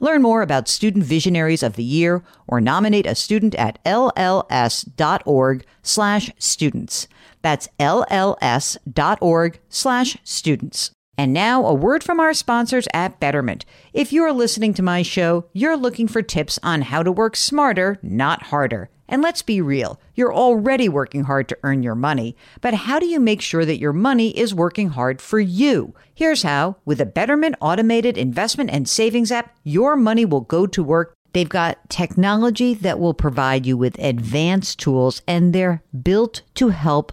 Learn more about Student Visionaries of the Year or nominate a student at lls.org slash students. That's lls.org slash students. And now, a word from our sponsors at Betterment. If you are listening to my show, you're looking for tips on how to work smarter, not harder. And let's be real, you're already working hard to earn your money, but how do you make sure that your money is working hard for you? Here's how with a Betterment automated investment and savings app, your money will go to work They've got technology that will provide you with advanced tools, and they're built to help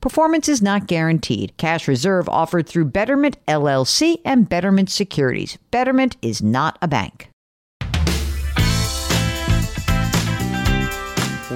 Performance is not guaranteed. Cash reserve offered through Betterment LLC and Betterment Securities. Betterment is not a bank.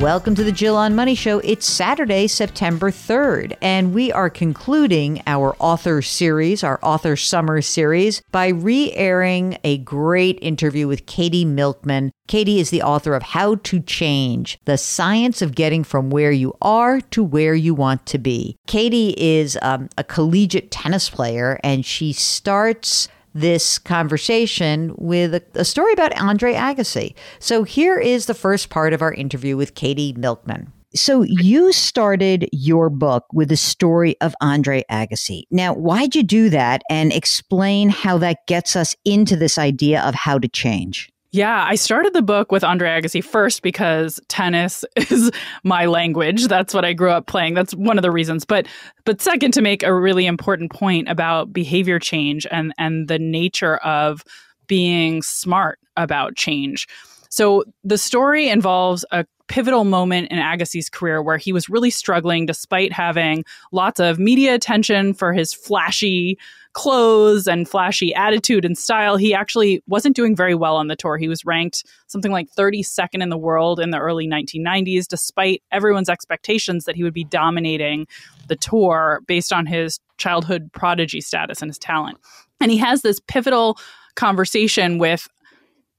Welcome to the Jill on Money Show. It's Saturday, September 3rd, and we are concluding our author series, our author summer series, by re airing a great interview with Katie Milkman. Katie is the author of How to Change The Science of Getting from Where You Are to Where You Want to Be. Katie is um, a collegiate tennis player, and she starts this conversation with a, a story about Andre Agassi. So here is the first part of our interview with Katie Milkman. So you started your book with the story of Andre Agassi. Now, why'd you do that? And explain how that gets us into this idea of how to change. Yeah, I started the book with Andre Agassi first because tennis is my language. That's what I grew up playing. That's one of the reasons. But but second to make a really important point about behavior change and and the nature of being smart about change. So the story involves a pivotal moment in Agassi's career where he was really struggling despite having lots of media attention for his flashy clothes and flashy attitude and style, he actually wasn't doing very well on the tour. He was ranked something like 32nd in the world in the early 1990s, despite everyone's expectations that he would be dominating the tour based on his childhood prodigy status and his talent. And he has this pivotal conversation with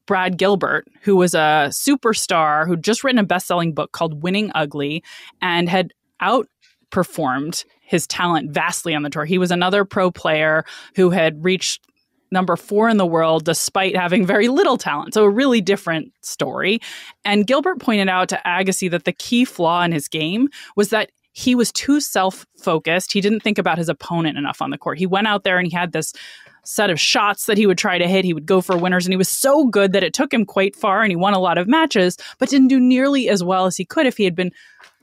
Brad Gilbert, who was a superstar who'd just written a best selling book called Winning Ugly and had outperformed his talent vastly on the tour. He was another pro player who had reached number four in the world despite having very little talent. So a really different story. And Gilbert pointed out to Agassi that the key flaw in his game was that he was too self-focused. He didn't think about his opponent enough on the court. He went out there and he had this set of shots that he would try to hit. He would go for winners, and he was so good that it took him quite far, and he won a lot of matches, but didn't do nearly as well as he could if he had been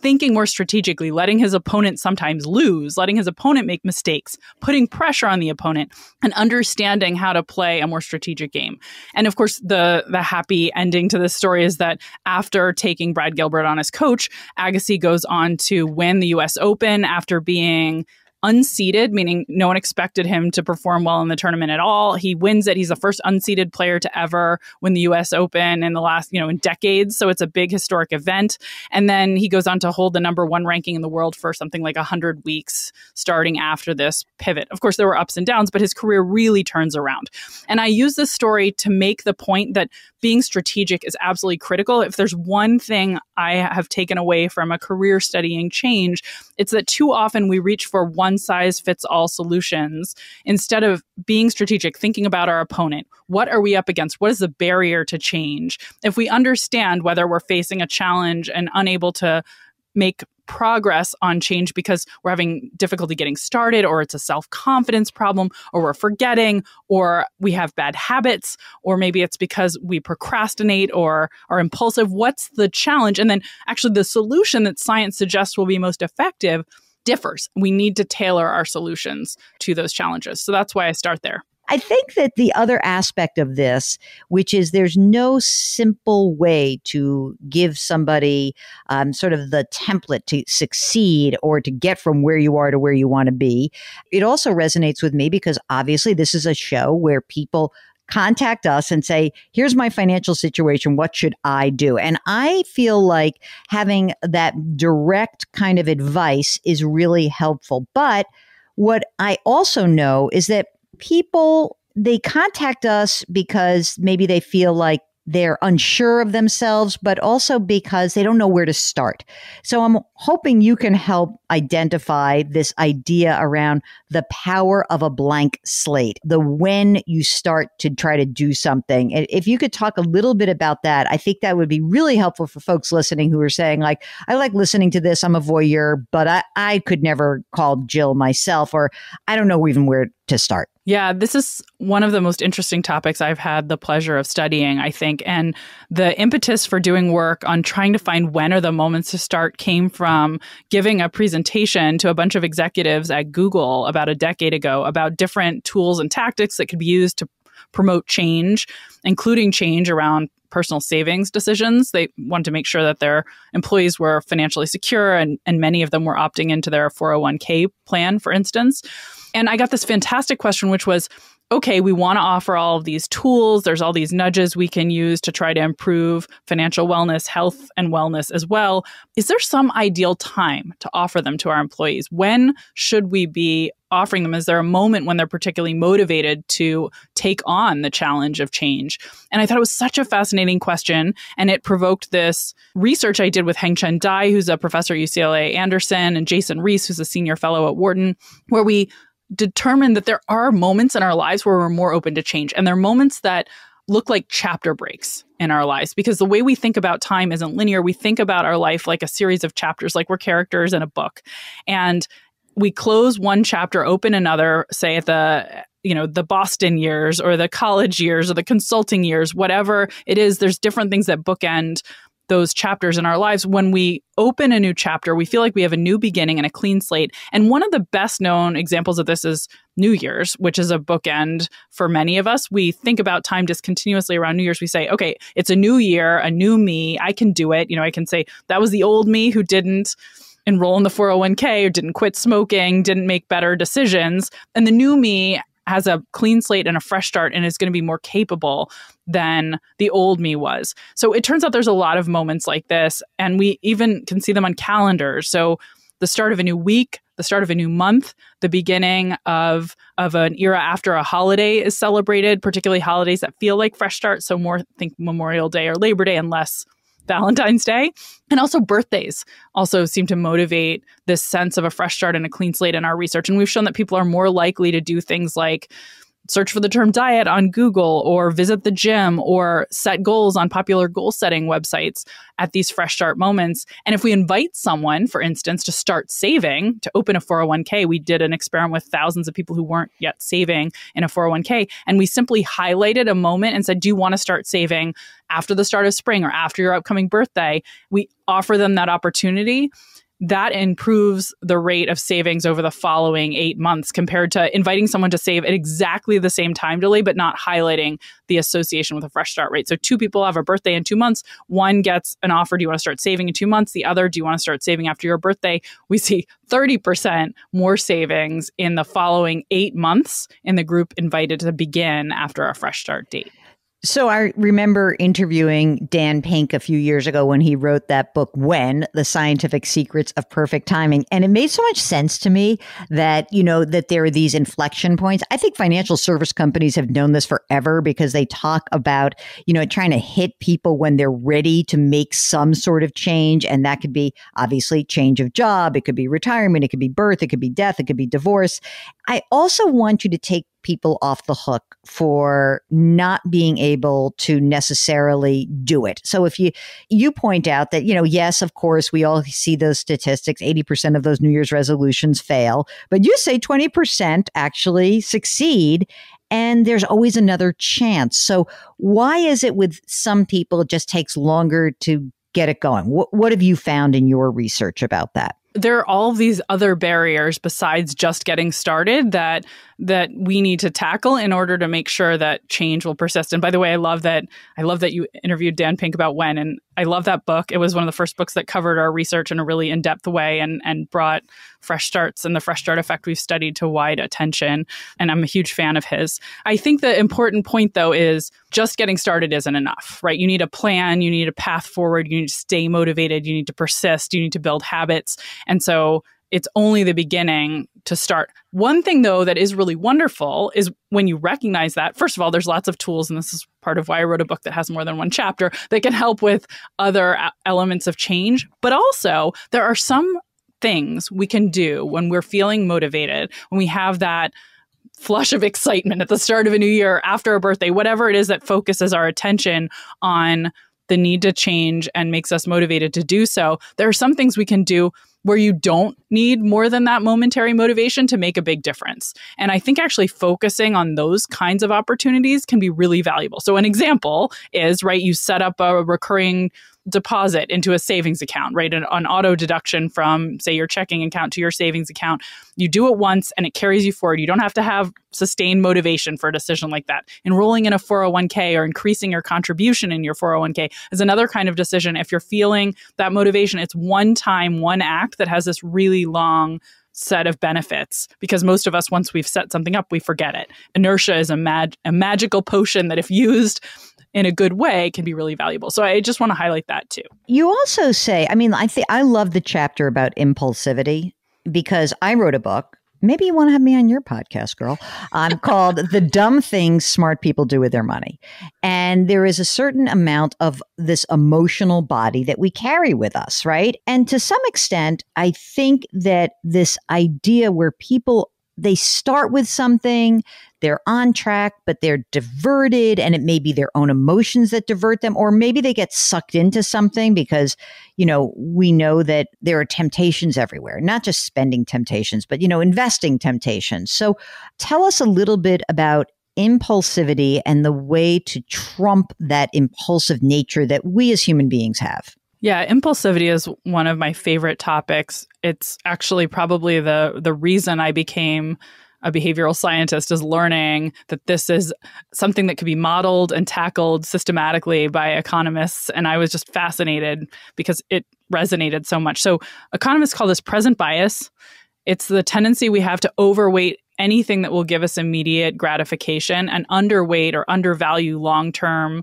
thinking more strategically, letting his opponent sometimes lose, letting his opponent make mistakes, putting pressure on the opponent, and understanding how to play a more strategic game. And of course, the the happy ending to this story is that after taking Brad Gilbert on as coach, Agassi goes on to win the US Open after being unseeded, meaning no one expected him to perform well in the tournament at all. He wins it. He's the first unseeded player to ever win the US Open in the last, you know, in decades. So it's a big historic event. And then he goes on to hold the number one ranking in the world for something like 100 weeks starting after this pivot. Of course, there were ups and downs, but his career really turns around. And I use this story to make the point that being strategic is absolutely critical. If there's one thing I have taken away from a career studying change, It's that too often we reach for one size fits all solutions instead of being strategic, thinking about our opponent. What are we up against? What is the barrier to change? If we understand whether we're facing a challenge and unable to make progress on change because we're having difficulty getting started, or it's a self confidence problem, or we're forgetting, or we have bad habits, or maybe it's because we procrastinate or are impulsive. What's the challenge? And then actually, the solution that science suggests will be most effective differs. We need to tailor our solutions to those challenges. So that's why I start there. I think that the other aspect of this, which is there's no simple way to give somebody um, sort of the template to succeed or to get from where you are to where you want to be. It also resonates with me because obviously this is a show where people contact us and say, here's my financial situation. What should I do? And I feel like having that direct kind of advice is really helpful. But what I also know is that people they contact us because maybe they feel like they're unsure of themselves, but also because they don't know where to start. So I'm hoping you can help identify this idea around the power of a blank slate, the when you start to try to do something. If you could talk a little bit about that, I think that would be really helpful for folks listening who are saying, like, I like listening to this, I'm a voyeur, but I, I could never call Jill myself, or I don't know even where to start. Yeah, this is one of the most interesting topics I've had the pleasure of studying, I think. And the impetus for doing work on trying to find when are the moments to start came from giving a presentation to a bunch of executives at Google about a decade ago about different tools and tactics that could be used to promote change, including change around personal savings decisions. They wanted to make sure that their employees were financially secure, and, and many of them were opting into their 401k plan, for instance. And I got this fantastic question, which was okay, we want to offer all of these tools. There's all these nudges we can use to try to improve financial wellness, health, and wellness as well. Is there some ideal time to offer them to our employees? When should we be offering them? Is there a moment when they're particularly motivated to take on the challenge of change? And I thought it was such a fascinating question. And it provoked this research I did with Hengchen Dai, who's a professor at UCLA Anderson, and Jason Riis, who's a senior fellow at Wharton, where we determined that there are moments in our lives where we're more open to change. And there are moments that look like chapter breaks in our lives because the way we think about time isn't linear. We think about our life like a series of chapters, like we're characters in a book. And we close one chapter, open another, say at the you know the boston years or the college years or the consulting years whatever it is there's different things that bookend those chapters in our lives, when we open a new chapter, we feel like we have a new beginning and a clean slate. And one of the best known examples of this is New Year's, which is a bookend for many of us. We think about time discontinuously around New Year's. We say, okay, it's a new year, a new me. I can do it. You know, I can say that was the old me who didn't enroll in the 401k or didn't quit smoking, didn't make better decisions. And the new me has a clean slate and a fresh start and is going to be more capable than the old me was. So it turns out there's a lot of moments like this, and we even can see them on calendars. So the start of a new week, the start of a new month, the beginning of of an era after a holiday is celebrated, particularly holidays that feel like fresh starts. So more think Memorial Day or Labor Day and less Valentine's Day. And also birthdays also seem to motivate this sense of a fresh start and a clean slate in our research. And we've shown that people are more likely to do things like search for the term diet on Google or visit the gym or set goals on popular goal setting websites at these fresh start moments. And if we invite someone, for instance, to start saving, to open a 401k, we did an experiment with thousands of people who weren't yet saving in a 401k. And we simply highlighted a moment and said, Do you want to start saving after the start of spring or after your upcoming birthday? We offer them that opportunity that improves the rate of savings over the following eight months compared to inviting someone to save at exactly the same time delay, but not highlighting the association with a fresh start rate. So, two people have a birthday in two months. One gets an offer, do you want to start saving in two months? The other, do you want to start saving after your birthday? We see 30% more savings in the following eight months in the group invited to begin after a fresh start date. So I remember interviewing Dan Pink a few years ago when he wrote that book, When, The Scientific Secrets of Perfect Timing. And it made so much sense to me that, you know, that there are these inflection points. I think financial service companies have known this forever because they talk about, you know, trying to hit people when they're ready to make some sort of change. And that could be obviously change of job. It could be retirement. It could be birth. It could be death. It could be divorce. I also want you to take people off the hook for not being able to necessarily do it. So if you you point out that, you know, yes, of course, we all see those statistics, 80% of those New Year's resolutions fail, but you say 20% actually succeed and there's always another chance. So why is it with some people it just takes longer to get it going? What, what have you found in your research about that? There are all these other barriers besides just getting started that that we need to tackle in order to make sure that change will persist. And by the way, I love that I love that you interviewed Dan Pink about when and I love that book. It was one of the first books that covered our research in a really in-depth way and and brought fresh starts and the fresh start effect we've studied to wide attention. And I'm a huge fan of his. I think the important point though is just getting started isn't enough, right? You need a plan, you need a path forward, you need to stay motivated, you need to persist, you need to build habits. And so it's only the beginning to start. One thing, though, that is really wonderful is when you recognize that, first of all, there's lots of tools, and this is part of why I wrote a book that has more than one chapter that can help with other elements of change. But also, there are some things we can do when we're feeling motivated, when we have that flush of excitement at the start of a new year, after a birthday, whatever it is that focuses our attention on the need to change and makes us motivated to do so. There are some things we can do where you don't need more than that momentary motivation to make a big difference. And I think actually focusing on those kinds of opportunities can be really valuable. So, an example is, right, you set up a recurring deposit into a savings account, right? An, an, auto deduction from, say, your checking account to your savings account. You do it once and it carries you forward. You don't have to have sustained motivation for a decision like that. Enrolling in a 401k or increasing your contribution in your 401k is another kind of decision. If you're feeling that motivation, it's one time, one act that has this really long set of benefits because most of us once we've set something up we forget it inertia is a, mag- a magical potion that if used in a good way can be really valuable. So I just want to highlight that too. You also say, I mean, I think I love the chapter about impulsivity because I wrote a book. Maybe you want to have me on your podcast, girl. I'm called The Dumb Things Smart People Do with Their Money. And there is a certain amount of this emotional body that we carry with us, right? And to some extent, I think that this idea where people they start with something, they're on track, but they're diverted, and it may be their own emotions that divert them, or maybe they get sucked into something because, you know, we know that there are temptations everywhere, not just spending temptations, but, you know, investing temptations. So tell us a little bit about impulsivity and the way to trump that impulsive nature that we as human beings have. Yeah, impulsivity is one of my favorite topics. It's actually probably the the reason I became a behavioral scientist is learning that this is something that could be modeled and tackled systematically by economists and I was just fascinated because it resonated so much. So economists call this present bias. It's the tendency we have to overweight anything that will give us immediate gratification and underweight or undervalue long-term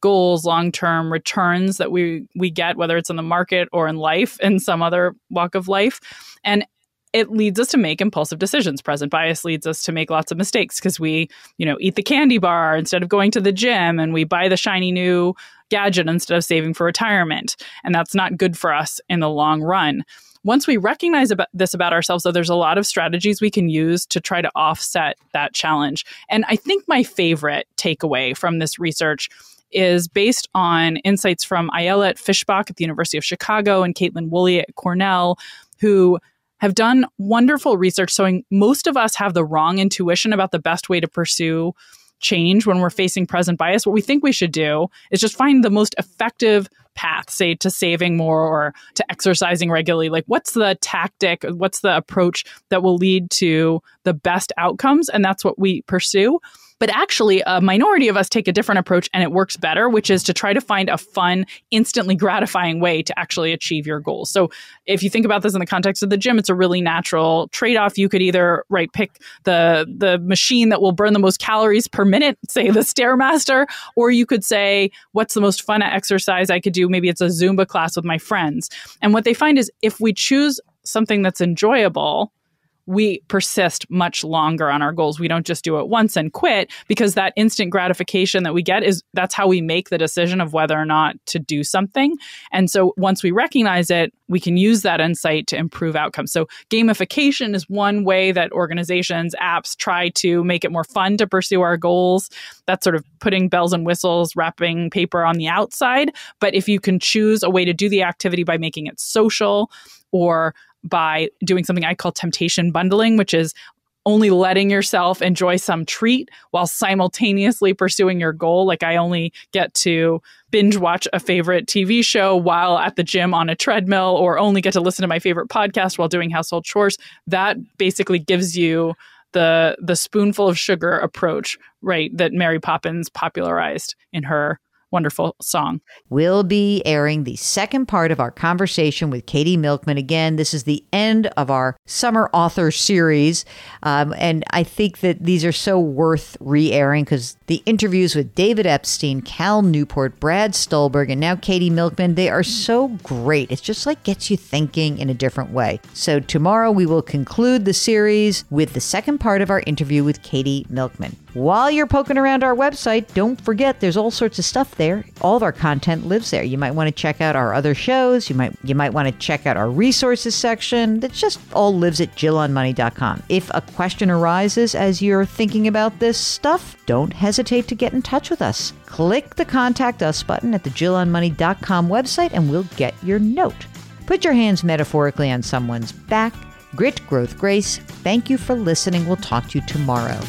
goals, long term returns that we we get, whether it's in the market or in life, in some other walk of life, and it leads us to make impulsive decisions. Present bias leads us to make lots of mistakes because we, you know, eat the candy bar instead of going to the gym, and we buy the shiny new gadget instead of saving for retirement, and that's not good for us in the long run. Once we recognize about this about ourselves though there's a lot of strategies we can use to try to offset that challenge. And i think my favorite takeaway from this research is based on insights from Ayelet Fishbach at the University of Chicago and Kaitlin Woolley at Cornell, who have done wonderful research showing most of us have the wrong intuition about the best way to pursue change when we're facing present bias. What we think we should do is just find the most effective path, say to saving more or to exercising regularly. Like, what's the tactic? What's the approach that will lead to the best outcomes? And that's what we pursue. But actually, a minority of us take a different approach and it works better, which is to try to find a fun, instantly gratifying way to actually achieve your goals. So if you think about this in the context of the gym, it's a really natural trade-off. You could either right pick the the machine that will burn the most calories per minute, say the Stairmaster, or you could say, what's the most fun exercise I could do? Maybe it's a Zumba class with my friends. And what they find is if we choose something that's enjoyable, we persist much longer on our goals. We don't just do it once and quit because that instant gratification that we get is that's how we make the decision of whether or not to do something. And so once we recognize it, we can use that insight to improve outcomes. So gamification is one way that organizations, apps try to make it more fun to pursue our goals. That's sort of putting bells and whistles, wrapping paper on the outside. But if you can choose a way to do the activity by making it social or by doing something I call temptation bundling, which is only letting yourself enjoy some treat while simultaneously pursuing your goal. Like I only get to binge watch a favorite TV show while at the gym on a treadmill, or only get to listen to my favorite podcast while doing household chores. That basically gives you the the spoonful of sugar approach, right? That Mary Poppins popularized in her wonderful song. We'll be airing the second part of our conversation with Katie Milkman. Again, this is the end of our summer author series. Um, and I think that these are so worth re airing because the interviews with David Epstein, Cal Newport, Brad Stulberg, and now Katie Milkman, they are so great. It's just like gets you thinking in a different way. So tomorrow we will conclude the series with the second part of our interview with Katie Milkman. While you're poking around our website, don't forget there's all sorts of stuff there. All of our content lives there. You might want to check out our other shows. You might you might want to check out our resources section. That just all lives at jillonmoney.com. If a question arises as you're thinking about this stuff, don't hesitate to get in touch with us. Click the contact us button at the jillonmoney.com website and we'll get your note. Put your hands metaphorically on someone's back. Grit, growth, grace. Thank you for listening. We'll talk to you tomorrow.